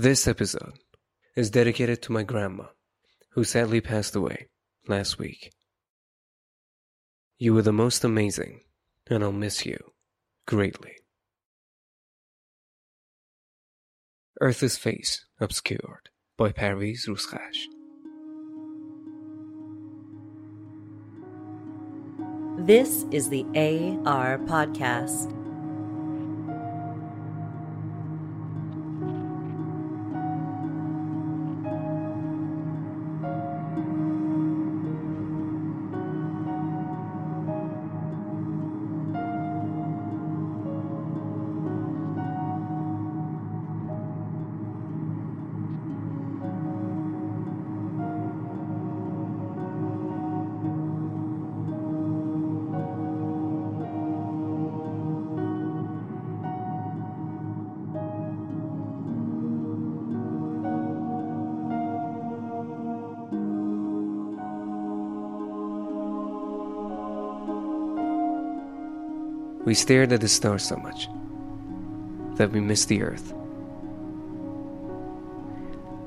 This episode is dedicated to my grandma, who sadly passed away last week. You were the most amazing, and I'll miss you greatly. Earth's Face Obscured by Parviz Ruskash. This is the AR Podcast. We stared at the stars so much that we missed the earth.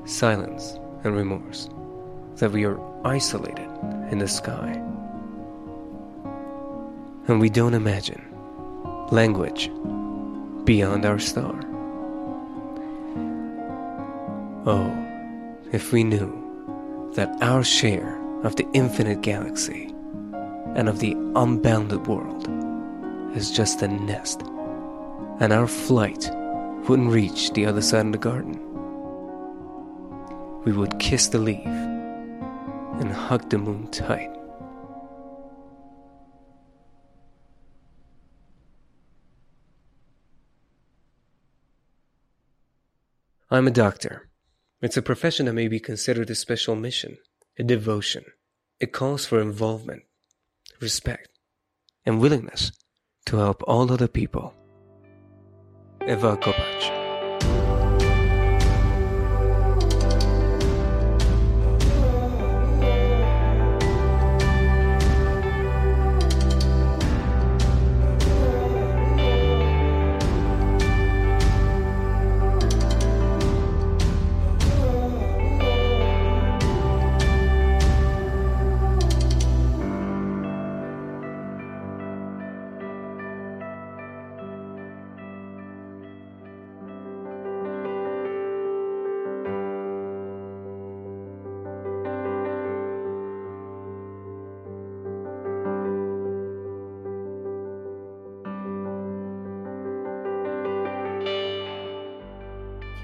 Silence and remorse that we are isolated in the sky. And we don't imagine language beyond our star. Oh, if we knew that our share of the infinite galaxy and of the unbounded world is just a nest, and our flight wouldn't reach the other side of the garden. We would kiss the leaf and hug the moon tight. I'm a doctor. It's a profession that may be considered a special mission, a devotion. It calls for involvement, respect, and willingness to help all other people. Eva Kopacz.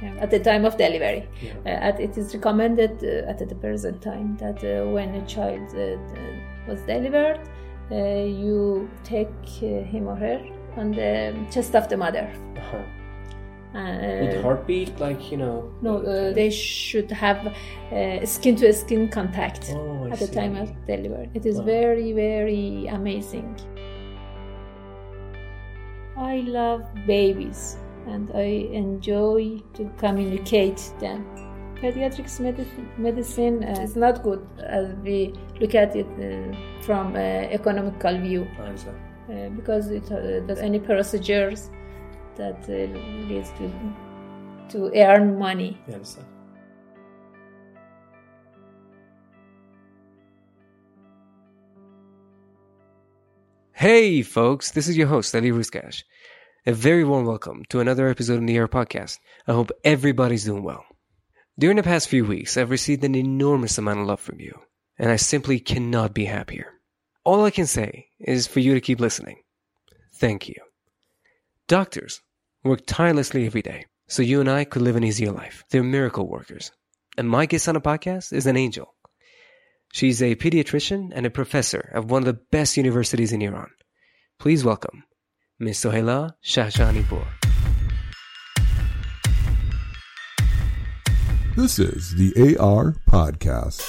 At the time of delivery. Yeah. Uh, at, it is recommended uh, at the present time that uh, when a child uh, was delivered, uh, you take uh, him or her on the chest of the mother. Uh-huh. Uh, With heartbeat, like, you know. no, uh, they should have skin to skin contact Oh, I at the time of delivery. It is Wow. very, very amazing. I love babies and I enjoy to communicate them. Pediatrics medicine, medicine uh, is not good as we look at it uh, from uh, economical view I understand. uh, because it uh, does any procedures that uh, leads to to earn money. I understand. Hey, folks, this is your host, Ali Ruskash. A very warm welcome to another episode of the Air Podcast. I hope everybody's doing well. During the past few weeks, I've received an enormous amount of love from you, and I simply cannot be happier. All I can say is for you to keep listening. Thank you. Doctors work tirelessly every day so you and I could live an easier life. They're miracle workers. And my guest on the podcast is an angel. She's a pediatrician and a professor at one of the best universities in Iran. Please welcome Ms. Soheila Shahshahanipour. This is the AR Podcast.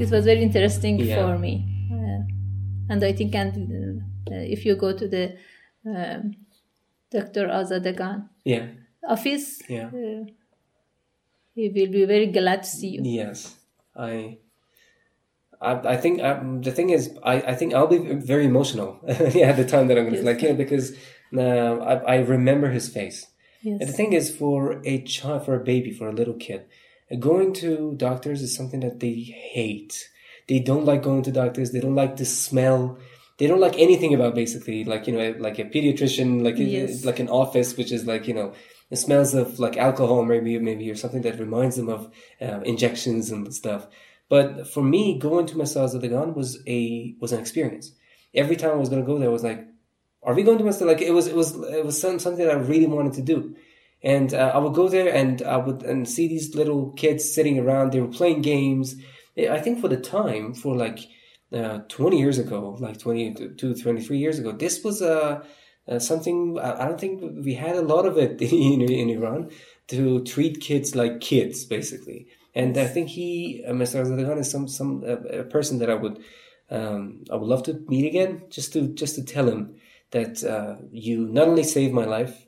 It was very interesting Yeah. for me, uh, and I think, and uh, if you go to the um, Dr. Azadagan Yeah. office, Yeah. uh, he will be very glad to see you. Yes, I. I, I think um, the thing is, I, I think I'll be very emotional yeah, at the time that I'm going to Yes. like yeah because uh, I, I remember his face. And the thing is, for a child, for a baby, for a little kid, going to doctors is something that they hate. They don't like going to doctors. They don't like the smell. They don't like anything about basically like you know like a pediatrician, like a- like an office, which is like you know it smells of like alcohol, maybe maybe or something that reminds them of uh, injections and stuff. But for me, going to Massage of the Gun was a was an experience. Every time I was going to go there, I was like, are we going to Massage? Like it was it was it was some, something that I really wanted to do. And uh, I would go there and I would and see these little kids sitting around. They were playing games. I think for the time, for like uh, 20 years ago, like 22, 23 years ago, this was uh, uh, something I, don't think we had a lot of it in, in Iran to treat kids like kids, basically. And I think he, uh, Mr. Azadgan, is some some uh, a person that I would um, I would love to meet again, just to just to tell him that uh, you not only saved my life,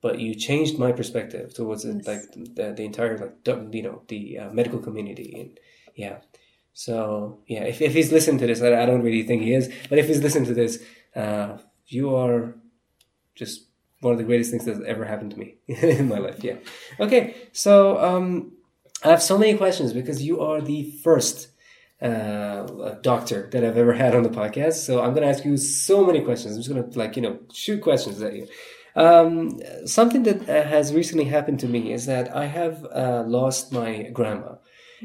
but you changed my perspective towards it, Yes. like the, the entire like you know the uh, medical community and yeah. So yeah, if, if he's listened to this, I, I don't really think he is, but if he's listened to this, uh, you are just one of the greatest things that's ever happened to me in my life. Yeah. Okay, so um, I have so many questions because you are the first uh, doctor that I've ever had on the podcast. So I'm going to ask you so many questions. I'm just going to like you know shoot questions at you. Um, something that uh, has recently happened to me is that I have uh, lost my grandma,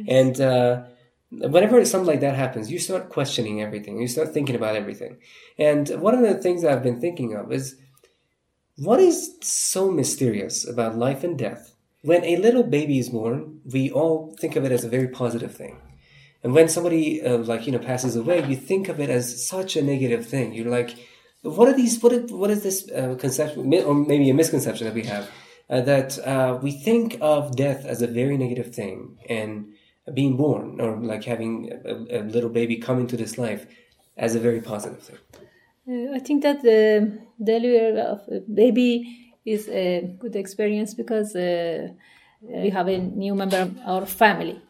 and uh, whenever something like that happens, you start questioning everything. You start thinking about everything. And one of the things that I've been thinking of is what is so mysterious about life and death? When a little baby is born, we all think of it as a very positive thing. And when somebody uh, like you know passes away, you think of it as such a negative thing. You're like, what are these? What is, what is this uh, conception, or maybe a misconception that we have uh, that uh, we think of death as a very negative thing, and being born or like having a, a little baby come into this life as a very positive thing. Uh, I think that the delivery of a baby is a good experience because uh, we have a new member of our family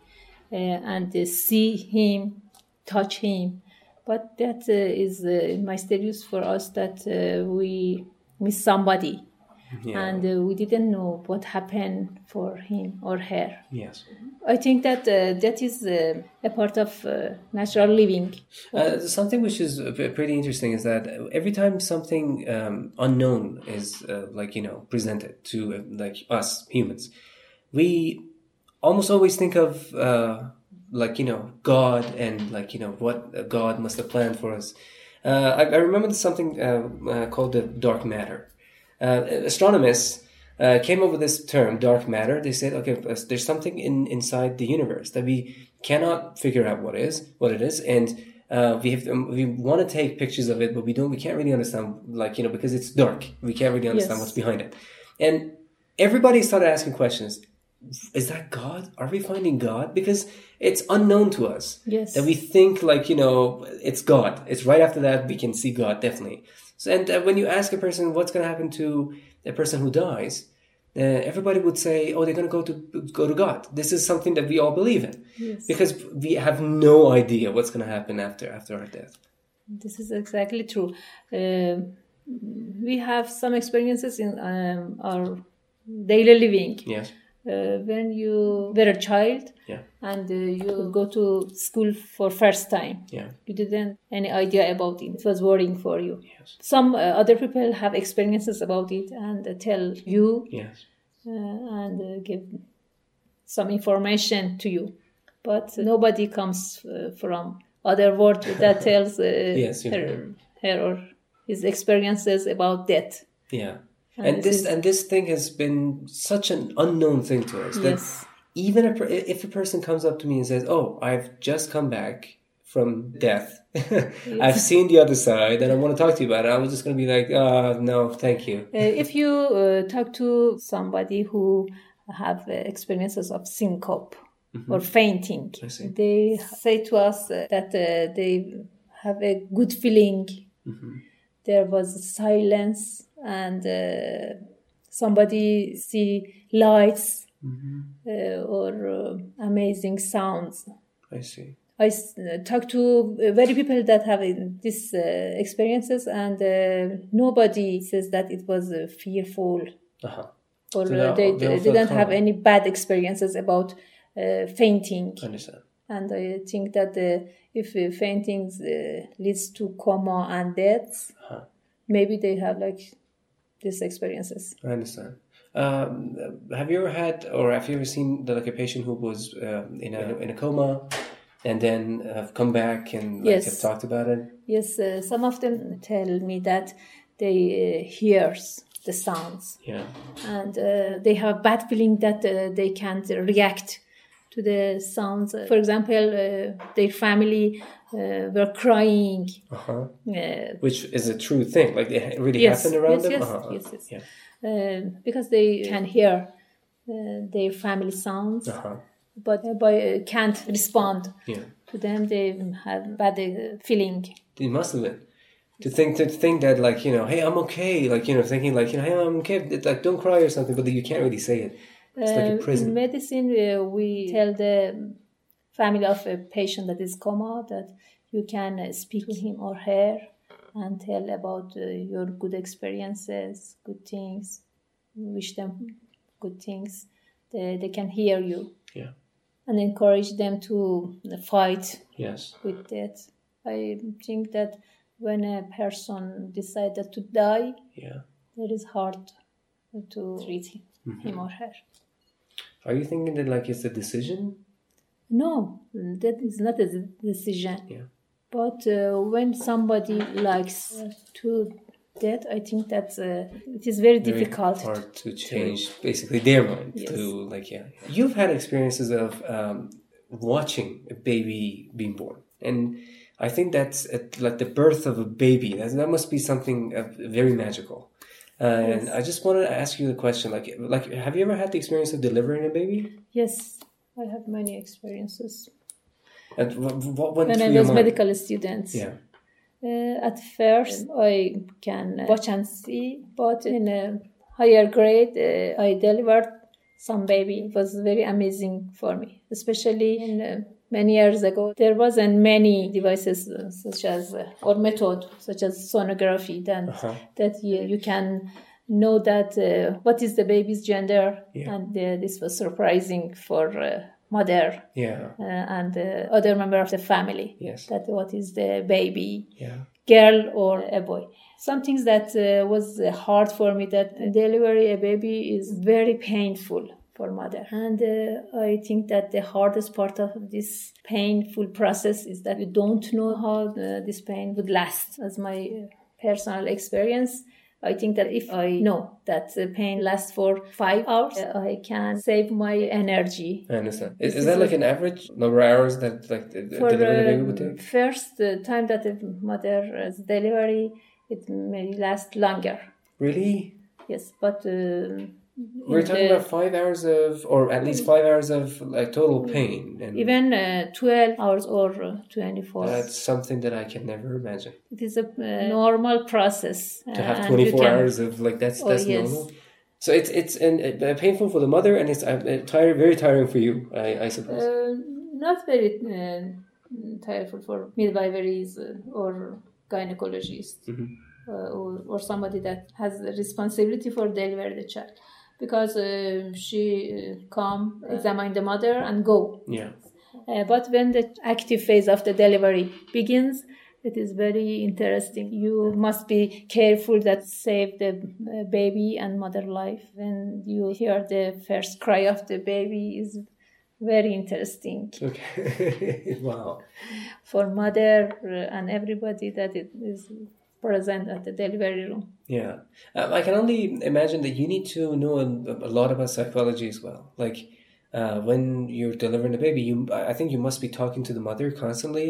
uh, and uh, see him, touch him. But that uh, is uh, mysterious for us that uh, we miss somebody Yeah. and uh, we didn't know what happened for him or her. yes. I think that uh, that is uh, a part of uh, natural living. Uh, something which is pretty interesting is that every time something um, unknown is uh, like you know presented to uh, like us humans, we almost always think of uh, like you know God and like you know what God must have planned for us. Uh, I, I remember something uh, uh, called the dark matter. Uh, astronomers uh, came up with this term, dark matter. They said, okay, uh, there's something in inside the universe that we cannot figure out what is, what it is, and uh, we have um, we want to take pictures of it, but we don't. We can't really understand, like you know, because it's dark. We can't really understand Yes. what's behind it. And everybody started asking questions. Is that God? Are we finding God? Because it's unknown to us. Yes. That we think like you know it's God. It's right after that we can see God definitely. So, and uh, when you ask a person what's going to happen to a person who dies, uh, everybody would say, "Oh, they're going to go to go to God." This is something that we all believe in Yes. because we have no idea what's going to happen after after our death. This is exactly true. Um we have some experiences in um, our daily living. Yes. Uh, when you were a child Yeah. and uh, you go to school for first time, Yeah. you didn't any idea about it. It was worrying for you. Yes. Some uh, other people have experiences about it and tell you Yes. uh, and uh, give some information to you. But nobody comes uh, from other world that tells uh, Yes, her, her or his experiences about death. Yeah. And And this this is- and this thing has been such an unknown thing to us that Yes. even a, if a person comes up to me and says, "Oh, I've just come back from death. I've seen the other side, and I want to talk to you about it," I was just going to be like, "Uh, no, thank you." Uh, if you uh, talk to somebody who have uh, experiences of syncope or fainting, they say to us uh, that uh, they have a good feeling. There was silence and uh, somebody see lights uh, or uh, amazing sounds. I see. I uh, talk to uh, very people that have these uh, experiences, and uh, nobody says that it was uh, fearful Uh-huh. or So they they, they all they feel didn't have any bad experiences about uh, fainting. I understand. And I think that uh, if uh, fainting uh, leads to coma and death, Uh-huh. maybe they have like these experiences. I understand. Um, have you ever had, or have you ever seen the, like a patient who was um, in a in a coma, and then have come back and like, Yes. have talked about it? Yes, uh, some of them tell me that they uh, hears the sounds Yeah. and uh, they have a bad feeling that uh, they can't react to the sounds. For example, uh, their family uh, were crying. Uh huh. Uh, Which is a true thing. Like it really Yes, happened around yes, them. yes, uh-huh. yes, yes. Yeah. because they can hear uh, their family sounds, Uh huh. but uh, by, uh, can't respond Yeah. to them. They have bad uh, feeling. It must have been. To think to think that like you know, hey, I'm okay. Like you know, thinking like you know, hey, I'm okay. Like don't cry or something, but you can't really say it. It's like a Uh, prison. In medicine, uh, we tell the family of a patient that is coma that you can uh, speak to him or her and tell about uh, your good experiences, good things, wish them good things. They, they can hear you Yeah. and encourage them to fight Yes. with death. I think that when a person decided to die, Yeah. it is hard to treat him, Mm-hmm. him or her. Are you thinking that like it's a decision? No, that is not a decision. Yeah. But uh, when somebody likes to that, I think that uh, it is very, Very difficult. hard to change basically their mind Yes. to like yeah. You've had experiences of um, watching a baby being born, and I think that's at, like the birth of a baby. That that must be something uh, very magical. Uh, And Yes. I just wanted to ask you the question, like, like, have you ever had the experience of delivering a baby? Yes, I have many experiences. And what, what went When I was medical student, Yeah. uh, at first I can watch and see, but in a higher grade, uh, I delivered some baby. It was very amazing for me, especially in uh, many years ago. There wasn't many devices uh, such as uh, or method such as sonography that Uh-huh. that you, you can know that uh, what is the baby's gender, Yeah. and uh, this was surprising for uh, mother Yeah. uh, and uh, other member of the family. Yes. That what is the baby, Yeah. girl or a boy. Some things that uh, was hard for me that delivery a baby is very painful for mother and uh, i think that the hardest part of this painful process is that you don't know how uh, this pain would last as my uh, personal experience I think that if I know that the pain lasts for five hours, uh, I can save my energy I understand. Is, is that like an average number of hours that like the, the for delivering a baby would take? first uh, time that the mother mother's delivery it may last longer Really? yes but uh, We're talking about five hours of, or at least five hours of like total pain, and even uh, 12 hours or uh, 24 that's something that I can never imagine. it is a uh, normal process To have twenty four can- hours of like that's Oh, that's yes. normal. So it's it's and uh, painful for the mother, and it's uh, uh, tiring, very tiring for you, I, I suppose. uh, not very uh, tiresome for midwiferys uh, or gynecologists Mhm. uh, or, or somebody that has the responsibility for deliver the child because uh, she uh, come examine the mother and go. Yeah, Uh, but when the active phase of the delivery begins, it is very interesting. You must be careful that save the uh, baby and mother life. When you hear the first cry of the baby is very interesting. Okay, wow, for mother and everybody that it is present at the delivery room. yeah. Um, I can only imagine that you need to know a, a lot about psychology as well, like. Uh, when you're delivering a baby, you I think you must be talking to the mother constantly,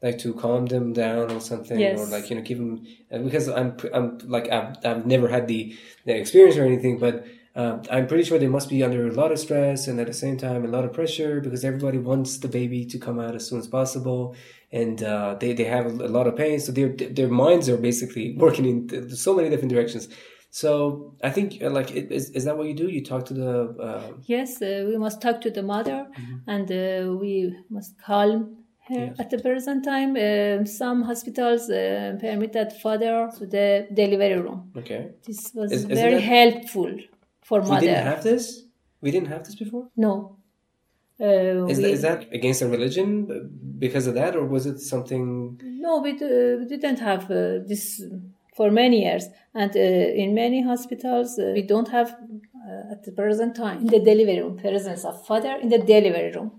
like to calm them down or something, Yes. or like you know give them uh, because I'm I'm like I've, I've never had the, the experience or anything, but uh, I'm pretty sure they must be under a lot of stress and at the same time a lot of pressure because everybody wants the baby to come out as soon as possible, and uh, they they have a, lot of pain, so their their minds are basically working in so many different directions. So I think uh, like is is that what you do? You talk to the uh, Yes, uh, we must talk to the mother Mm-hmm. and uh, we must calm her. At the present time, uh, some hospitals uh, permit that father to the delivery room. okay. This was Is- very that- helpful for We didn't have this. We didn't have this before. no. Uh, Is, we- that, is that against the religion uh, because of that, or was it something? No, we, d- we didn't have uh, this for many years, and uh, in many hospitals uh, we don't have uh, at the present time in the delivery room presence of father in the delivery room.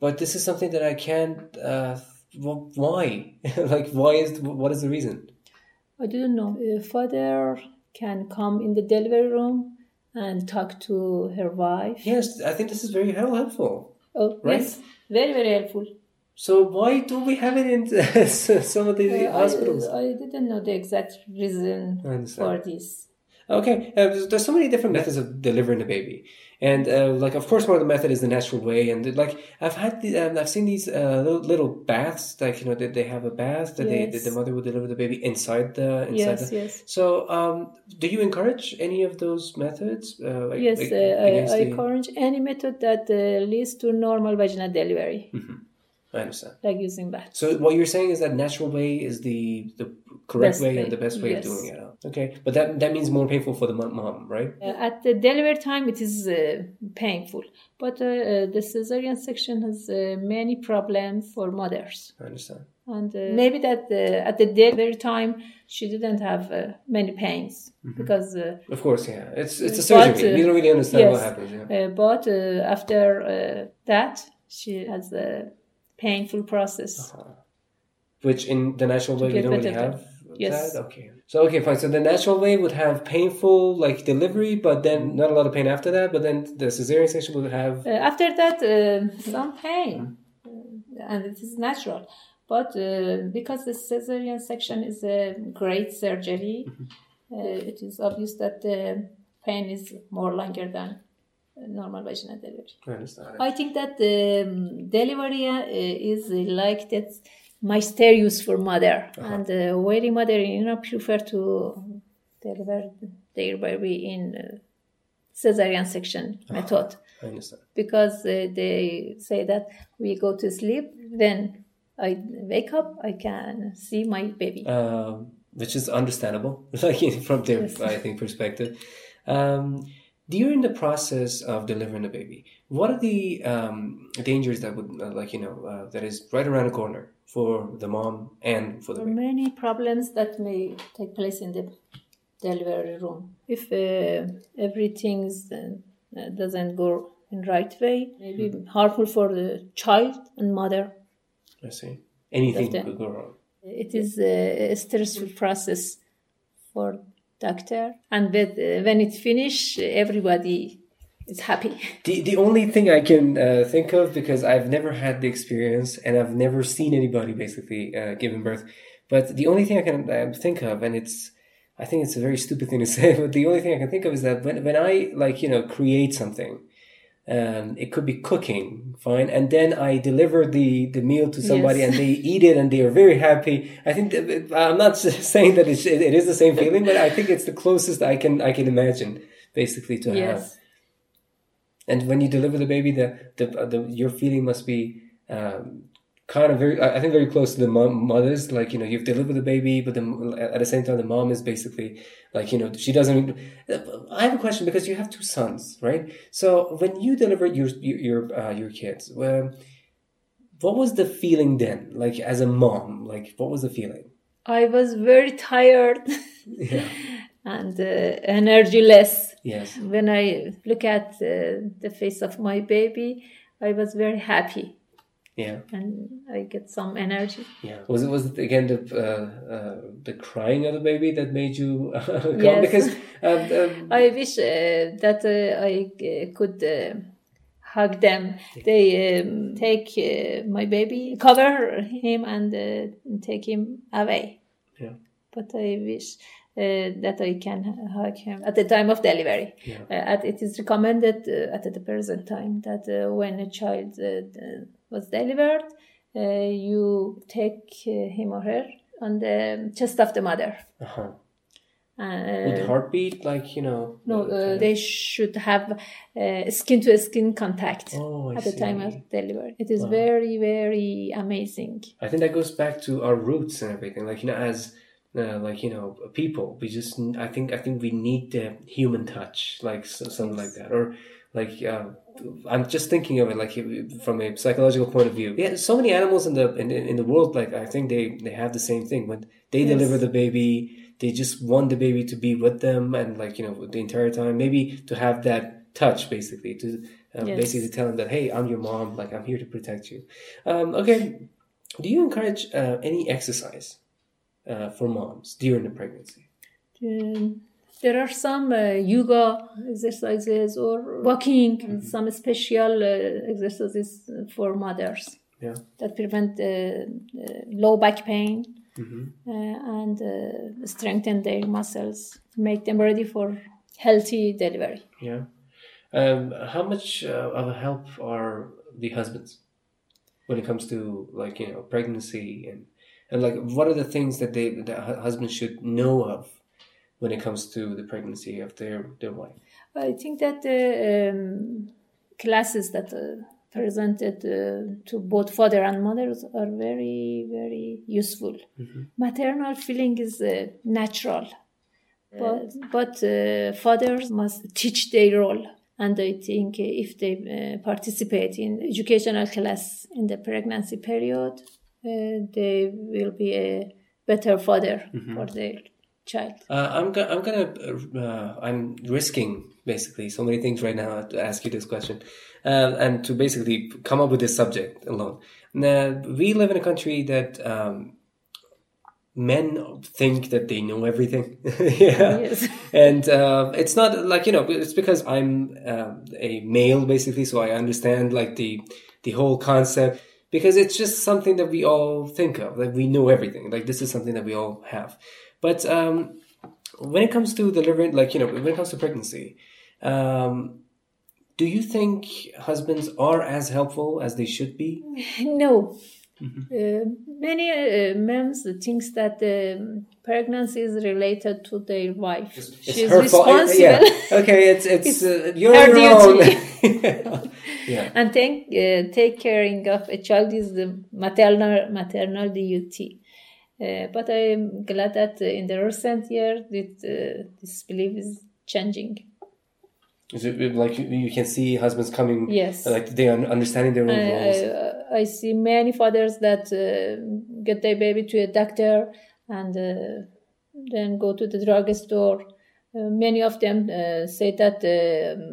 But this is something that I can't. Uh, why? like, why is what is the reason? I don't know. Uh, father can come in the delivery room and talk to her wife. Yes, I think this is very helpful. Oh, Right. yes, very very helpful. So why do we have it in some of the Uh, hospitals? I, I didn't know the exact reason for this. Okay, uh, there's, there's so many different methods of delivering a baby, and uh, like of course one of the method is the natural way, and like I've had the, um, I've seen these uh, little, little baths, like you know they, they have a bath that they that the mother would deliver the baby inside the inside Yes, the. yes. So, um, do you encourage any of those methods? Uh, like- Yes, like uh, I, I the- encourage any method that uh, leads to normal vaginal delivery, I understand. like using bath. So what you're saying is that natural way is the the correct Best way, way, and the best way yes. of doing it. Okay, but that that means more painful for the mom, right? Uh, at the delivery time, it is uh, painful, but uh, uh, the cesarean section has uh, many problems for mothers. I understand. And uh, maybe that uh, at the delivery time, she didn't have uh, many pains because, uh, Of course, yeah. It's it's a But, surgery. uh, you don't really understand what happens. Yeah. uh, but uh, after uh, that, she has a painful process. Which in the natural way we get don't really better. have. Yes. That? Okay. So okay, fine. So the natural way would have painful like delivery, but then not a lot of pain after that. But then the cesarean section would have. Uh, after that, uh, some pain, uh, and it is natural. But uh, because the cesarean section is a great surgery, uh, it is obvious that the pain is more longer than normal vaginal delivery. I understand. I think that the um, delivery uh, is like that mysterious for mother, and uh, very mother you know prefer to deliver their baby in uh, cesarean section method I understand. because uh, they say that we go to sleep then I wake up I can see my baby. Um, which is understandable, like from their Yes. I think perspective. Um, during the process of delivering a baby, what are the um, dangers that would uh, like you know uh, that is right around the corner for the mom and for the There baby? many problems that may take place in the delivery room. If uh, everything uh, doesn't go in right way, maybe harmful for the child and mother. I see. Anything could go wrong. It is a stressful process for doctor, and with, uh, when it finished, everybody is happy. The, the only thing I can uh, think of because I've never had the experience and I've never seen anybody basically uh, giving birth, but the only thing I can uh, think of, and it's, I think it's a very stupid thing to say, but the only thing I can think of is that when when I like you know create something, um, it could be cooking, fine, and then I deliver the the meal to somebody Yes. and they eat it and they are very happy. I think that, I'm not saying that it's, it is the same feeling, but I think it's the closest I can I can imagine basically to have. And when you deliver the baby, the the, the your feeling must be um, kind of very. I think very close to the mom, mothers. Like you know, you've delivered the baby, but then at the same time, the mom is basically like you know she doesn't. I have a question because you have two sons, right? So when you delivered your your your, uh, your kids, well, what was the feeling then? Like as a mom, like what was the feeling? I was very tired Yeah. and uh, energyless. Yes. When I look at uh, the face of my baby, I was very happy Yeah. and I get some energy. Yeah. Was it was it again the uh, uh, the crying of the baby that made you come? Yes. Because um, um, I wish uh, that uh, I uh, could uh, hug them. They um, take uh, my baby, cover him, and uh, take him away. Yeah. But I wish uh, that I can hug him at the time of delivery. Yeah. At, it is recommended uh, at the present time that uh, when a child was delivered, uh, you take uh, him or her on the chest of the mother uh-huh. With Uh, heartbeat, like you know. no, uh, they should have skin to skin contact Oh, at the time of delivery. It is Wow. very, very amazing. I think that goes back to our roots and everything. Like you know, as uh, like you know, people, we just I think I think we need the human touch, like so, something like that, or like uh, I'm just thinking of it like from a psychological point of view. Yeah, so many animals in the in, in the world, like I think they they have the same thing when they Yes. deliver the baby. They just want the baby to be with them and like you know the entire time. Maybe to have that touch, basically to uh, Yes. basically tell them that hey, I'm your mom. Like I'm here to protect you. Um, okay, do you encourage uh, any exercise uh, for moms during the pregnancy? Um, there are some uh, yoga exercises or walking, and some special uh, exercises for mothers Yeah. that prevent uh, uh, low back pain hmm uh, and uh, strengthen their muscles, make them ready for healthy delivery. Yeah. Um, how much uh, of a help are the husbands when it comes to like you know pregnancy and and like what are the things that they that hu- husbands should know of when it comes to the pregnancy of their their wife? I think that the um, classes that uh, presented uh, to both father and mothers are very, very useful. Maternal feeling is uh, natural, but, but uh, fathers must teach their role. And I think if they uh, participate in educational class in the pregnancy period, uh, they will be a better father for their child. Uh, I'm go- I'm gonna uh, I'm risking basically so many things right now to ask you this question, uh, and to basically come up with this subject alone. Now, we live in a country that um, men think that they know everything. yeah, Yes. and uh, it's not like you know it's because I'm uh, a male basically, so I understand like the the whole concept because it's just something that we all think of like we know everything like this is something that we all have but um, when it comes to delivering like you know when it comes to pregnancy um, do you think husbands are as helpful as they should be No. Mm-hmm. Uh, many uh, men thinks that um, pregnancy is related to their wife. She's her fault responsible yeah okay it's it's, It's uh, you're her your duty. own yeah and take uh, take caring of a child is the maternal maternal duty. Uh, but I'm glad that uh, in the recent year that uh, this belief is changing. Is it like you, can see husbands coming Yes. like they are understanding their own I, roles I, I see many fathers that uh, get their baby to a doctor and uh, then go to the drugstore. Uh, many of them uh, say that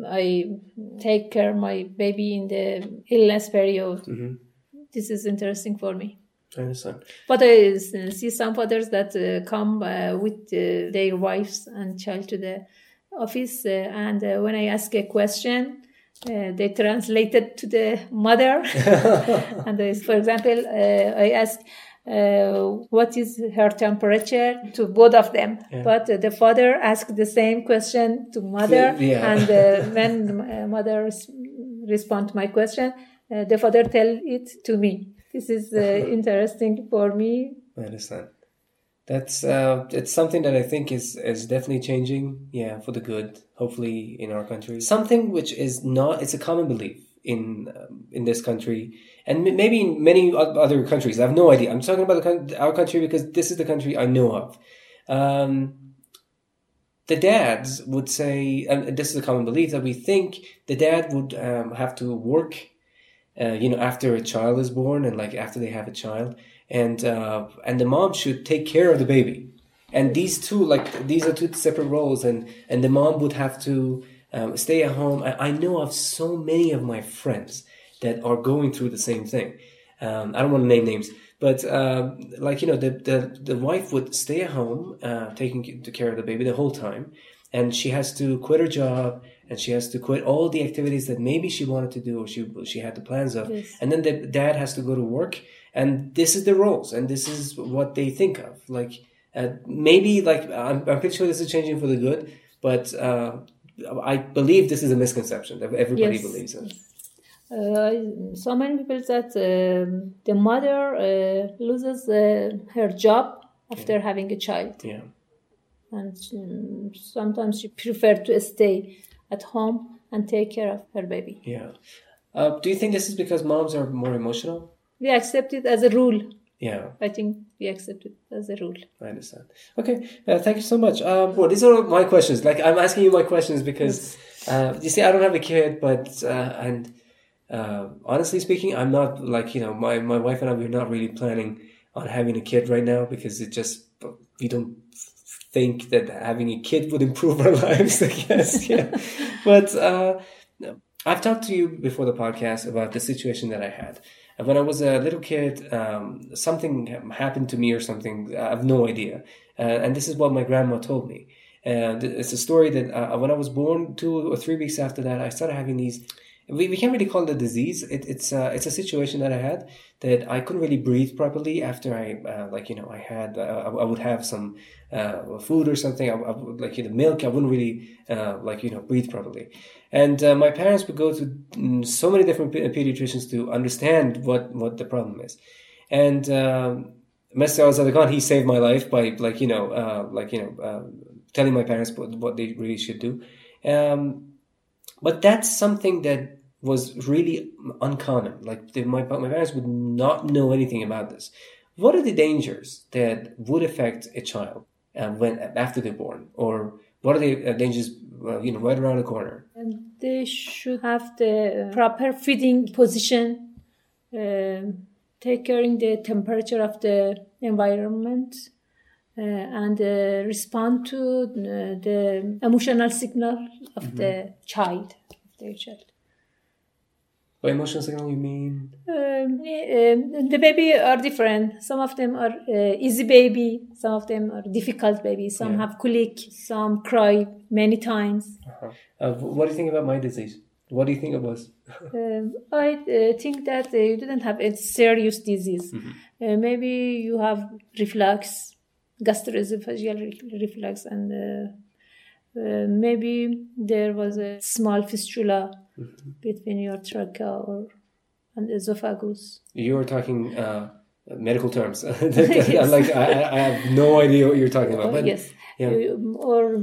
I take care of my baby in the illness period. Mhm. This is interesting for me. I understand But I see some fathers that uh, come uh, with uh, their wives and child to the office, uh, and uh, when I ask a question, uh, they translate it to the mother. and for example, uh, I ask, uh, "What is her temperature?" to both of them. But uh, the father asked the same question to mother, Yeah. and uh, when the uh, mother res- respond to my question, uh, the father tell it to me. This is uh, interesting for me. I understand. That's uh, it's something that I think is is definitely changing. Yeah, for the good. Hopefully, in our country, something which is not. It's a common belief in um, in this country, and m- maybe in many other countries. I have no idea. I'm talking about the, coun- our country because this is the country I know of. Um, the dads would say, and this is a common belief that we think the dad would um, have to work uh, you know, after a child is born and like after they have a child, and uh, and the mom should take care of the baby. And these two, like these are two separate roles, and and the mom would have to um, stay at home. I, I know of so many of my friends that are going through the same thing. Um, I don't want to name names, but um, like you know, the the the wife would stay at home, uh, taking care of the baby the whole time, and she has to quit her job and she has to quit all the activities that maybe she wanted to do or she she had the plans of. Yes. and then the dad has to go to work and this is the roles and this is what they think of. Like uh, maybe like I'm, I'm pretty sure this is changing for the good but uh, i believe this is a misconception that everybody Yes. believes in. Uh, so many people that um the mother uh, loses uh, her job after having a child, yeah. And um, sometimes she preferred to stay at home and take care of her baby. Yeah. Uh, do you think this is because moms are more emotional? We accept it as a rule. Yeah, I think we accept it as a rule. I understand. Okay, uh, thank you so much. Um, well, these are my questions. Like I'm asking you my questions because uh, you see, I don't have a kid, but uh, and uh, honestly speaking, I'm not like you know my my wife and I we're not really planning on having a kid right now because it just we don't think that having a kid would improve our lives. I guess, yeah. but uh, I've talked to you before the podcast about the situation that I had. And when I was a little kid, um, something happened to me or something. I have no idea. Uh, and this is what my grandma told me. And it's a story that uh, when I was born, two or three weeks after that, I started having these. We, we can't really call it a disease. It, it's uh, it's a situation that I had that I couldn't really breathe properly after I uh, like you know I had uh, I, would have some uh, food or something. I, I would, like you know, milk. I wouldn't really uh, like you know breathe properly. And uh, my parents would go to mm, so many different pediatricians to understand what, what the problem is. And um, Mr. Al he saved my life by like, you know, like, you know, telling my parents what, what they really should do. Um, but that's something that was really uncommon. Like my, my parents would not know anything about this. What are the dangers that would affect a child uh, when after they're born, or what are the uh, dangers, uh, you know, right around the corner? And they should have the proper feeding position, uh, take care in the temperature of the environment, uh, and uh, respond to uh, the emotional signal of mm-hmm. the child, of their child. By emotional signal, you mean? Um, um, the baby are different. Some of them are uh, easy baby. Some of them are difficult baby. Some yeah. have colic. Some cry many times. Uh-huh. Uh, what do you think about my disease? What do you think it was? um, I uh, think that you didn't have a serious disease. Mm-hmm. Uh, maybe you have reflux, gastroesophageal reflux, and uh, uh, maybe there was a small fistula mm-hmm. between your trachea or and esophagus. You were talking uh, medical terms. yes. like I, I, have no idea what you're talking about. But, yes, yeah. or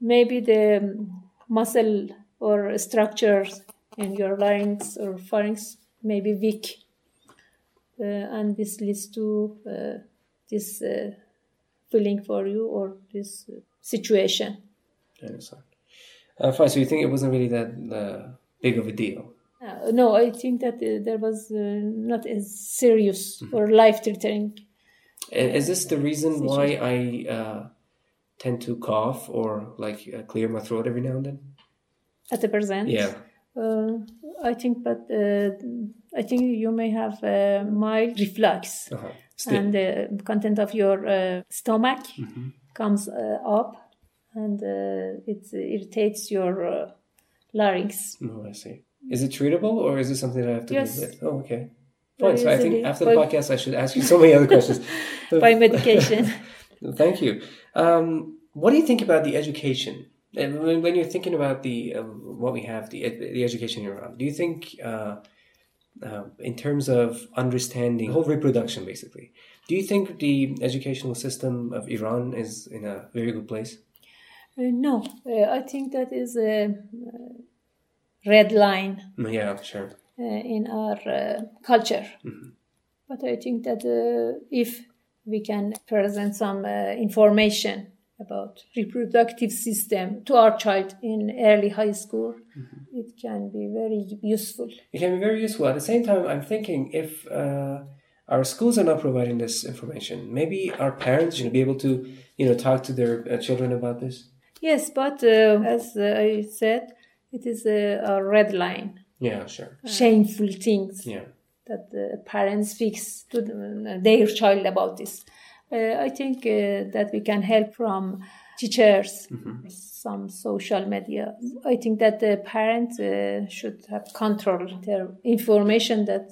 maybe the muscle or structures in your larynx or pharynx may be weak, uh, and this leads to uh, this uh, feeling for you or this situation. I understand. Uh, fine. So you think it wasn't really that uh, big of a deal. Uh, no, I think that uh, there was uh, not as serious mm-hmm. or life threatening. Is this the reason why I uh, tend to cough or like uh, clear my throat every now and then? At the present, yeah. Uh, I think, but I think you may have a mild reflux, uh-huh. And the content of your stomach mm-hmm. comes up, and it irritates your larynx. Oh, I see. Is it treatable or is it something that I have to yes. live with? Oh, okay. Fine. So I think after the podcast, I should ask you so many other questions. by medication. Thank you. Um, what do you think about the education? When, when you're thinking about the uh, what we have, the the education in Iran, do you think, uh, uh, in terms of understanding whole reproduction, basically, do you think the educational system of Iran is in a very good place? Uh, no, uh, I think that is a red line. Yeah, sure. Uh, in our culture, mm-hmm. but I think that if we can present some information about reproductive system to our child in early high school mm-hmm. it can be very useful it can be very useful at the same time i'm thinking if uh, our schools are not providing this information maybe our parents should be able to you know talk to their uh, children about this Yes, but uh, as uh, I said, it is a, a red line. Yeah, sure. Uh, shameful things. Yeah. That the parents speaks to their child about this. Uh, I think uh, that we can help from teachers, mm-hmm. some social media. I think that the parents uh, should have control their information that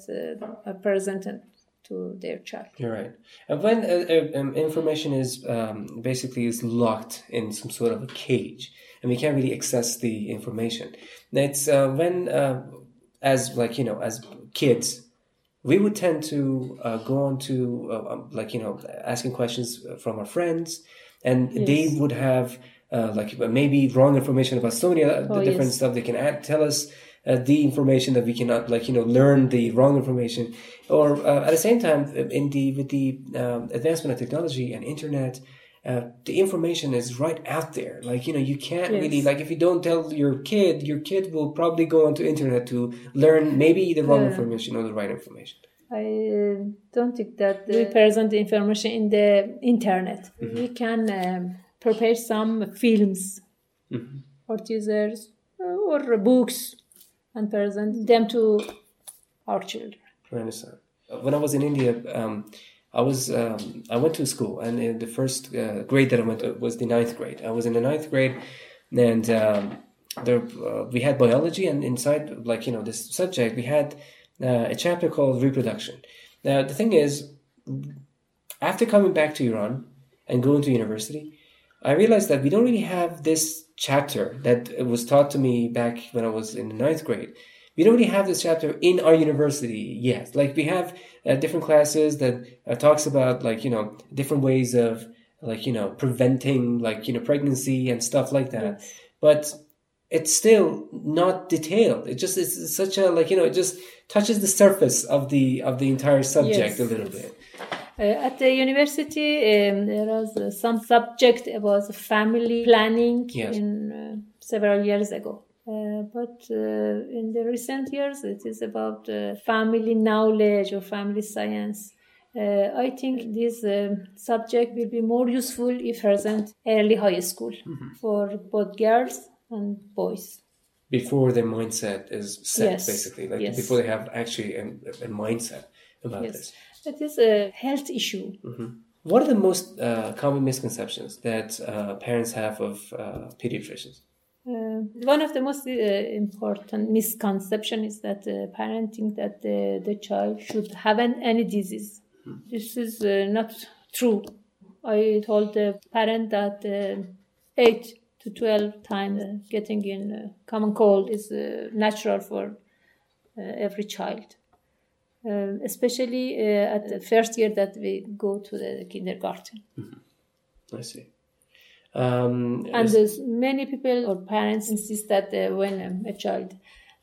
are presented to their child. You're right. And when uh, uh, um, information is um, basically is locked in some sort of a cage, and we can't really access the information. It's uh, when, uh, as like you know, as kids, we would tend to uh, go on to uh, um, like you know asking questions from our friends. and they would have uh, like maybe wrong information about so many uh, Oh, different yes. stuff. They can add, tell us uh, the information that we cannot, like you know, learn the wrong information. Or uh, at the same time, in the with the um, advancement of technology and internet. Uh, the information is right out there. Like you know, you can't Yes. really like if you don't tell your kid, your kid will probably go onto internet to learn maybe the wrong Yeah. information or the right information. I uh, don't think that we present the information in the internet. We can um, prepare some films or teasers uh, or books and present them to our children. I understand. When I was in India, um, I was um, I went to school, and the first uh, grade that I went to was the ninth grade. I was in the ninth grade, and um, there uh, we had biology, and inside like you know this subject we had uh, a chapter called reproduction. Now the thing is, after coming back to Iran and going to university, I realized that we don't really have this chapter that was taught to me back when I was in the ninth grade. We don't really have this chapter in our university yet. Like we have uh, different classes that uh, talks about like you know different ways of like you know preventing like you know pregnancy and stuff like that. But it's still not detailed. It just is such a like you know it just touches the surface of the of the entire subject Yes, a little bit. Uh, at the university, um, there was uh, some subject about family planning Yes. in uh, several years ago. Uh, but uh, in the recent years, it is about uh, family knowledge or family science. Uh, I think this um subject will be more useful if present early high school Mm-hmm. for both girls and boys. before their mindset is set, Yes. basically, like Yes. before they have actually a, a mindset about Yes, this. it is a health issue. What are the most uh, common misconceptions that uh, parents have of uh, pediatricians? Uh, one of the most uh, important misconception is that uh, parents think that the, the child should have an, any disease. This is uh, not true. I told the parent that uh, 8 to 12 times getting in uh, common cold is uh, natural for every child. Especially uh, at the first year that we go to the kindergarten. I see. Um, And there's many people or parents insist that uh, when um, a child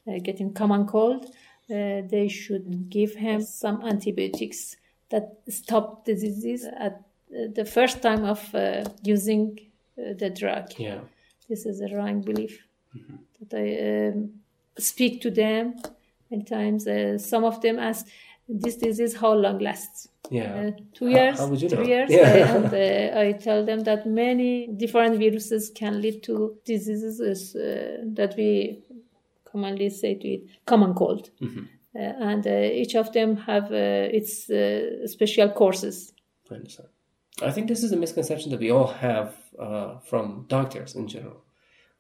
uh, getting common cold, uh, they should give him some antibiotics that stop the disease at uh, the first time of uh, using uh, the drug. yeah, This is a wrong belief. That I um, speak to them many times. Uh, some of them ask, "This disease how long lasts?" Yeah. uh, two years, how would you three know? years, Yeah. and uh, I tell them that many different viruses can lead to diseases uh, that we commonly say to it common cold, Mm-hmm. uh, and uh, each of them have uh, its uh, special courses. I understand. I think this is a misconception that we all have uh, from doctors in general.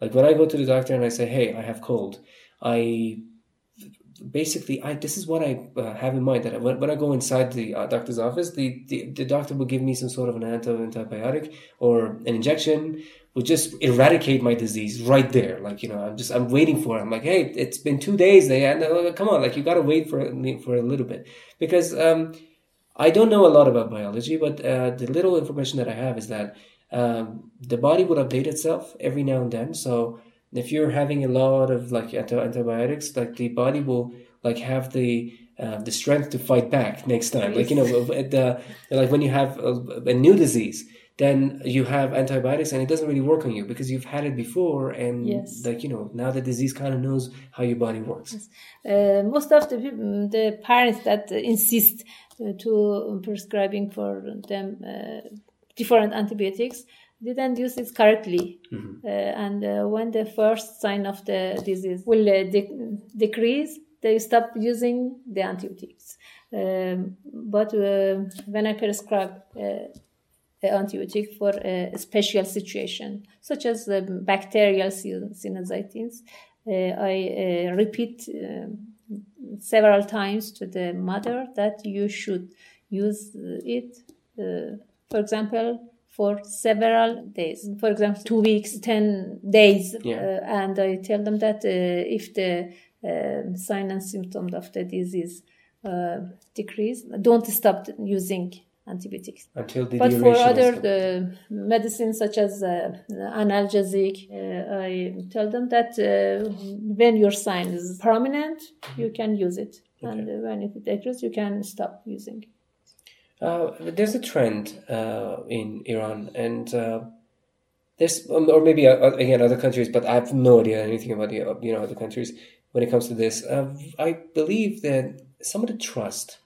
Like when I go to the doctor and I say, "Hey, I have cold," I basically I this is what I uh, have in mind that when, when I go inside the uh, doctor's office, the, the the doctor will give me some sort of an anti antibiotic or an injection will just eradicate my disease right there. Like you know, I'm just I'm waiting for it. I'm like, hey, it's been two days. They uh, come on, like you gotta wait for for a little bit because um, I don't know a lot about biology, but uh, the little information that I have is that um, the body would update itself every now and then. So if you're having a lot of like anti- antibiotics, like the body will like have the uh, the strength to fight back next time. Like you know, the like when you have a, a new disease, then you have antibiotics and it doesn't really work on you because you've had it before, and Yes. like you know now the disease kind of knows how your body works. Uh, most of the the parents that insist uh, to prescribing for them uh, different antibiotics didn't use it correctly, uh, and uh, when the first sign of the disease will uh, de- decrease, they stop using the antibiotics. Um, but uh, when I prescribe uh, antibiotic for a special situation, such as the bacterial sin- sinusitis. I repeat um, several times to the mother that you should use it, for example, for several days. For example, two weeks, 10 days. Yeah. Uh, and I tell them that uh, if the uh, sign and symptoms of the disease uh, decrease, don't stop using antibiotics. Until the But for other the medicines such as uh, analgesic, uh, I tell them that uh, when your sign is prominent, you can use it, and uh, when it decreases, you can stop using. Uh, there's a trend uh, in Iran, and uh, there's um, or maybe uh, again other countries, but I have no idea anything about the uh, you know other countries when it comes to this. Uh, I believe that some of the trust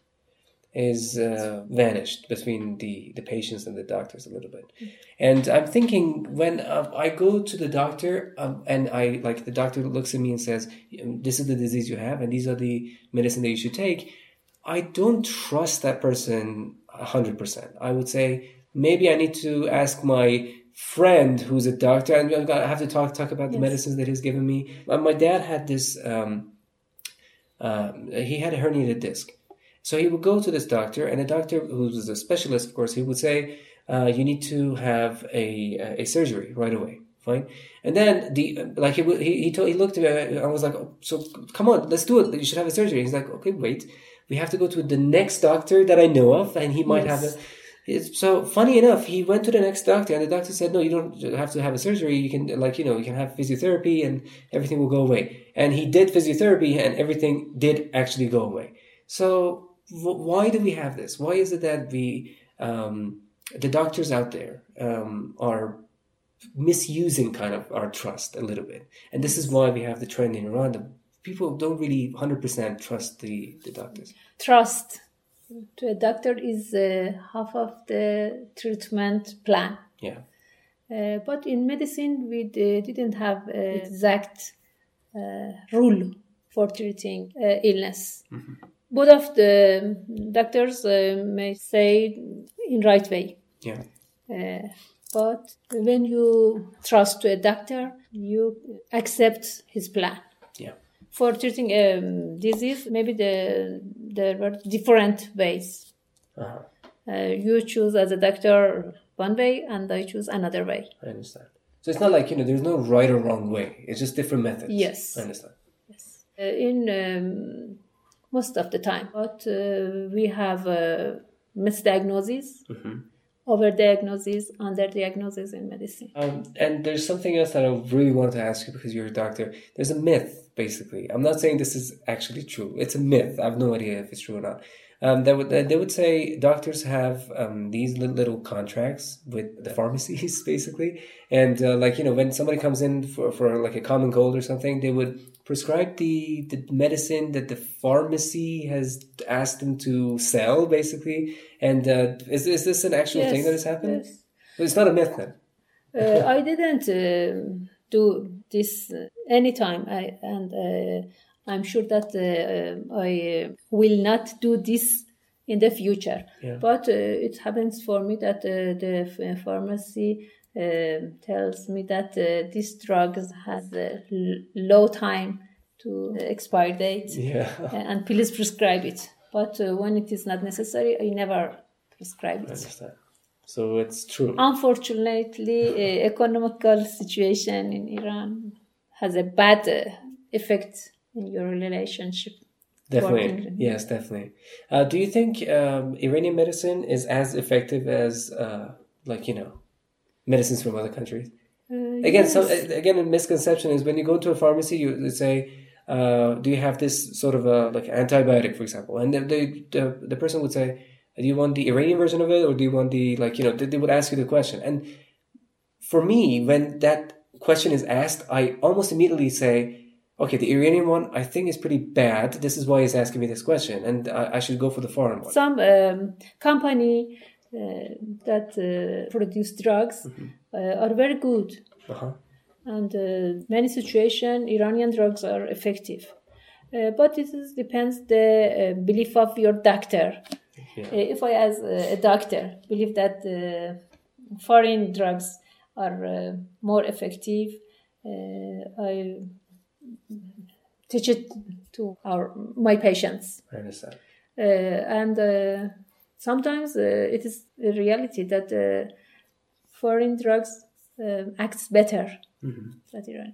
is uh, vanished between the the patients and the doctors a little bit, and I'm thinking when uh, I go to the doctor um, and I like the doctor looks at me and says, "This is the disease you have, and these are the medicine that you should take." I don't trust that person 100%. I would say maybe I need to ask my friend who's a doctor and I'm have to talk talk about the medicines that he's given me. Uh, My dad had this um, um, he had a herniated disc. So he would go to this doctor and the doctor who was a specialist of course he would say uh, you need to have a a surgery right away. Fine. And then the like he he he, told, he looked at me I was like oh, so come on let's do it you should have a surgery. He's like okay wait we have to go to the next doctor that I know of, and he might have Yes. a. It's, so funny enough, he went to the next doctor, and the doctor said, "No, you don't have to have a surgery. You can, like, you know, you can have physiotherapy, and everything will go away." And he did physiotherapy, and everything did actually go away. So w- why do we have this? Why is it that we, um, the doctors out there, um, are misusing kind of our trust a little bit, and this is why we have the trend in Iran people don't really hundred percent trust the the doctors. Trust to a doctor is uh, half of the treatment plan. Yeah. Uh, but in medicine, we d- didn't have uh, exact uh, rule for treating uh, illness. Both of the doctors uh, may say in right way. Yeah. Uh, but when you trust to a doctor, you accept his plan. Yeah. For treating a um, disease, maybe the, there were different ways. Uh-huh. Uh, you choose as a doctor one way, and I choose another way. I understand. So it's not like, you know, there's no right or wrong way. It's just different methods. Yes. I understand. Uh, in um, most of the time, but uh, we have uh, misdiagnosis, overdiagnosis, underdiagnosis in medicine. Um, and there's something else that I really wanted to ask you because you're a doctor. There's a myth, basically. I'm not saying this is actually true. It's a myth. I have no idea if it's true or not. Um, that would, they would say doctors have um, these little, contracts with the pharmacies, basically. And uh, like, you know, when somebody comes in for, for like a common cold or something, they would prescribe the, the medicine that the pharmacy has asked them to sell, basically. And uh, is, is this an actual thing that has happened? yes. It's not a myth then. Uh, I didn't um do this uh, anytime, I, and uh, I'm sure that uh, I will not do this in the future. Yeah. But uh, it happens for me that uh, the pharmacy uh, tells me that uh, this drug has a l- low time to expire date, Yeah. and please prescribe it. But uh, when it is not necessary, I never prescribe it. So it's true. Unfortunately, uh, economical situation in Iran has a bad uh, effect in your relationship. Definitely. Yes, definitely. Uh, do you think um, Iranian medicine is as effective as, uh, like, you know, medicines from other countries? Uh, Again, yes. so uh, again, a misconception is when you go to a pharmacy, you say, uh, "Do you have this sort of a like antibiotic, for example?" And the the, the, the person would say, "Do you want the Iranian version of it, or do you want the like you know?" They, they would ask you the question, and for me, when that question is asked, I almost immediately say, "Okay, the Iranian one, I think is pretty bad. This is why he's asking me this question, and I, I should go for the foreign one." Some um, company uh, that uh, produce drugs uh, are very good, Uh-huh. and uh, many situation Iranian drugs are effective. Uh, but it is, depends the uh, belief of your doctor. Yeah. Uh, if I, as a, doctor, believe that uh, foreign drugs are uh, more effective, uh, I teach it to our my patients. I understand. And uh, sometimes uh, it is a reality that uh, foreign drugs uh, acts better than Iran.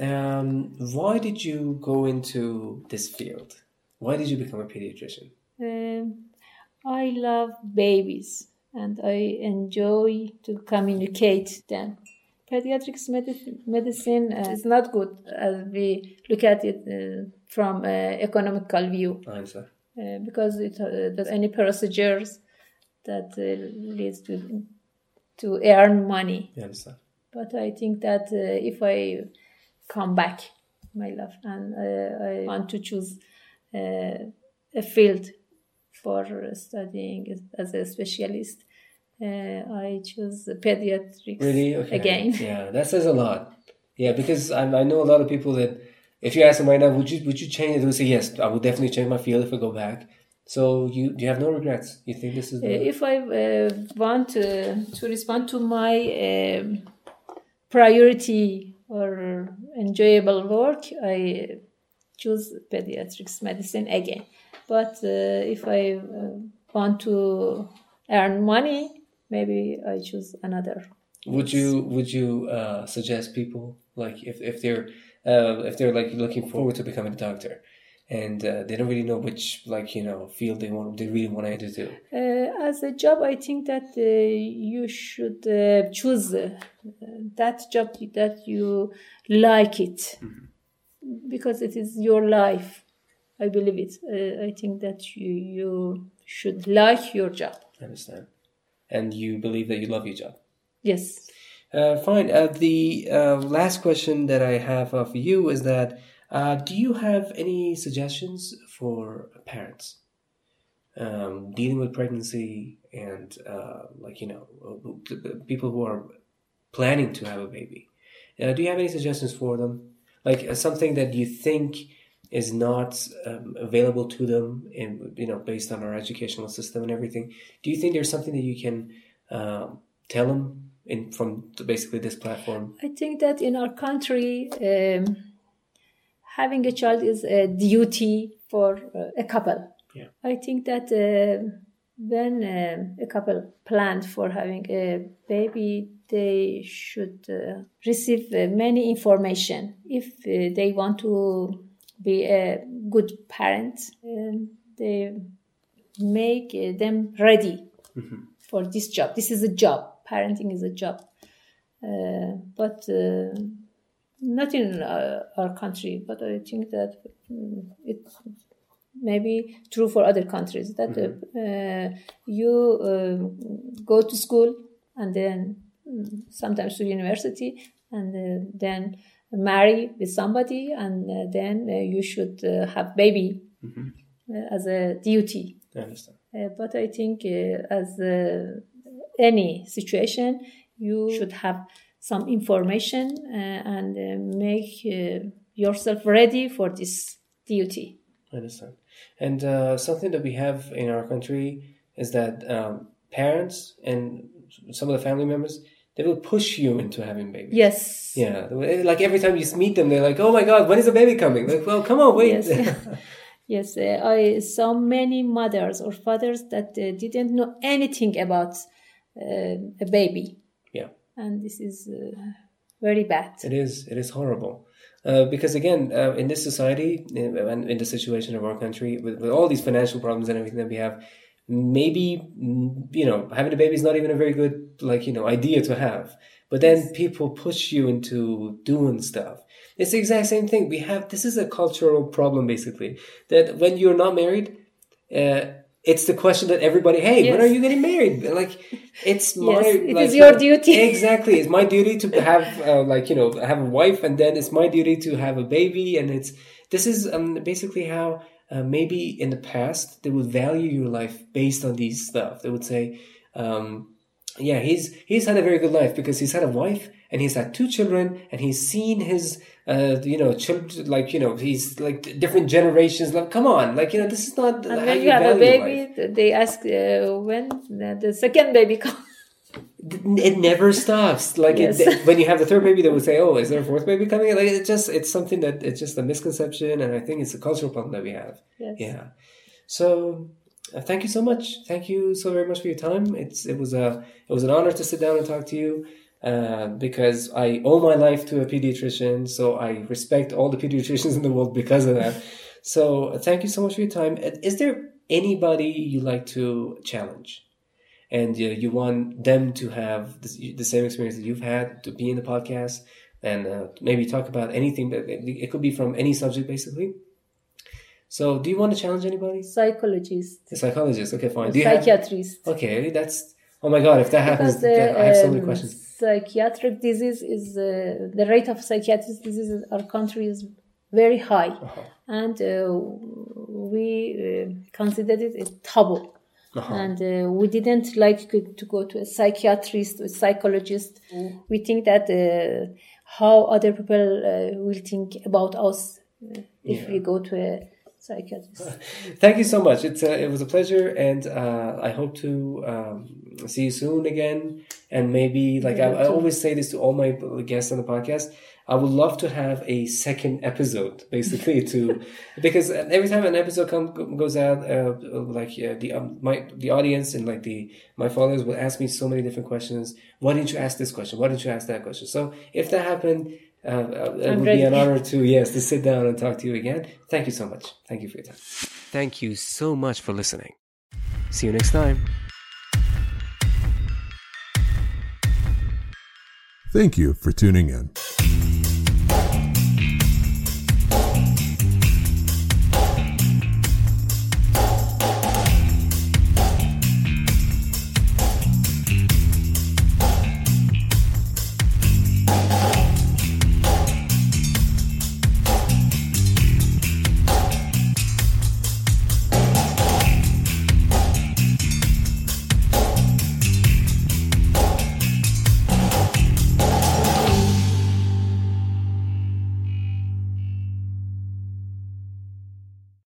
Um, why did you go into this field? Why did you become a pediatrician? Um, I love babies and I enjoy to communicate them. Pediatrics medicine, medicine uh, is not good as we look at it uh, from an economical view I understand. uh, because it uh, does any procedures that uh, leads to to earn money. I understand. But I think that uh, if I come back, my love, and uh, I want to choose uh, a field for studying as a specialist, uh, I choose pediatrics Really? Okay. again. Yeah, that says a lot. Yeah, because I, I know a lot of people that if you ask them right now, would you would you change it? They would say yes. I would definitely change my field if I go back. So you you have no regrets. You think this is Uh, the, if I uh, want uh, to respond to my um, priority or enjoyable work, I choose pediatrics medicine again. But uh, if I uh, want to earn money, maybe I choose another. would you would you uh, suggest people like if if they're uh, if they're like looking forward to becoming a doctor and uh, they don't really know which like you know field they want they really want to enter to Uh, as a job, I think that uh, you should uh, choose uh, that job that you like it because it is your life. I believe it. Uh, I think that you, you should like your job. I understand and you believe that you love your job Yes. Uh, fine. Uh, the uh, last question that I have for you is that uh, do you have any suggestions for parents um, dealing with pregnancy and uh, like you know people who are planning to have a baby? Uh, do you have any suggestions for them? Like uh, something that you think is not um, available to them, in you know, based on our educational system and everything. Do you think there's something that you can um, tell them in from basically this platform? I think that in our country, um, having a child is a duty for uh, a couple. Yeah. I think that uh, when um a couple planned for having a baby, they should uh, receive uh, many information if uh, they want to be a good parent. Um, they make uh, them ready for this job. This is a job. Parenting is a job. Uh, but uh, not in uh, our country. But I think that mm, it may be true for other countries that uh, uh, you uh, go to school and then mm, sometimes to university and then marry with somebody and uh, then uh, you should uh, have baby uh, as a duty. I understand. Uh, but I think uh, as uh, any situation, you should have some information uh, and uh, make uh, yourself ready for this duty. I understand. And uh, something that we have in our country is that um, parents and some of the family members they will push you into having babies. Yes. Yeah, like every time you meet them, they're like, "Oh my God, when is the baby coming?" Like, well, come on, wait. Yes. Yes, uh, I saw many mothers or fathers that uh, didn't know anything about uh, a baby, yeah. and this is uh, very bad. It is. It is horrible. Uh, because again, uh, in this society in- and in the situation of our country, with, with all these financial problems and everything that we have, maybe you know having a baby is not even a very good like you know idea to have. But then people push you into doing stuff. It's the exact same thing. We have this is a cultural problem basically that when you're not married. Uh, it's the question that everybody, hey, when are you getting married? Like, it's my, Yes, it like, is your duty. Exactly, it's my duty to have, uh, like, you know, have a wife, and then it's my duty to have a baby, and it's this is um, basically how uh, maybe in the past they would value your life based on these stuff. They would say, um, yeah, he's he's had a very good life because he's had a wife and he's had two children and he's seen his uh you know children like you know he's like different generations like come on like you know this is not And how when you you have a baby, life. they ask uh, when the second baby comes. It never stops like Yes. it, when you have the third baby they would say oh is there a fourth baby coming like it just it's something that it's just a misconception and i think it's a cultural problem that we have Yes. yeah so uh, thank you so much thank you so very much for your time it's it was a it was an honor to sit down and talk to you uh, because I owe my life to a pediatrician, so I respect all the pediatricians in the world because of that. So thank you so much for your time. Uh, Is there anybody you like to challenge, and uh, you want them to have the, the same experience that you've had to be in the podcast and uh, maybe talk about anything. But it could be from any subject, basically. So, do you want to challenge anybody? Psychologist. A psychologist. Okay, fine. You have- Psychiatrist. okay, that's. Oh my God! If that happens, Because then I have so many um, questions. psychiatric disease is uh, the rate of psychiatric disease in our country is very high, Uh-huh. and uh, we uh, considered it a taboo. Uh-huh. And uh, we didn't like to go to a psychiatrist or psychologist. We think that uh, how other people uh, will think about us uh, if we go to a psychiatrist. Thank you so much. It's uh, it was a pleasure, and uh, I hope to um, see you soon again. And maybe, like I, I always say this to all my guests on the podcast, I would love to have a second episode, basically, to because every time an episode come goes out, uh, like uh, the um, my the audience and like the my followers will ask me so many different questions. Why didn't you ask this question? Why didn't you ask that question? So if that happened. Uh, uh, it I'm would be an ready. honor to yes to sit down and talk to you again. Thank you so much. Thank you for your time. Thank you so much for listening. See you next time. Thank you for tuning in.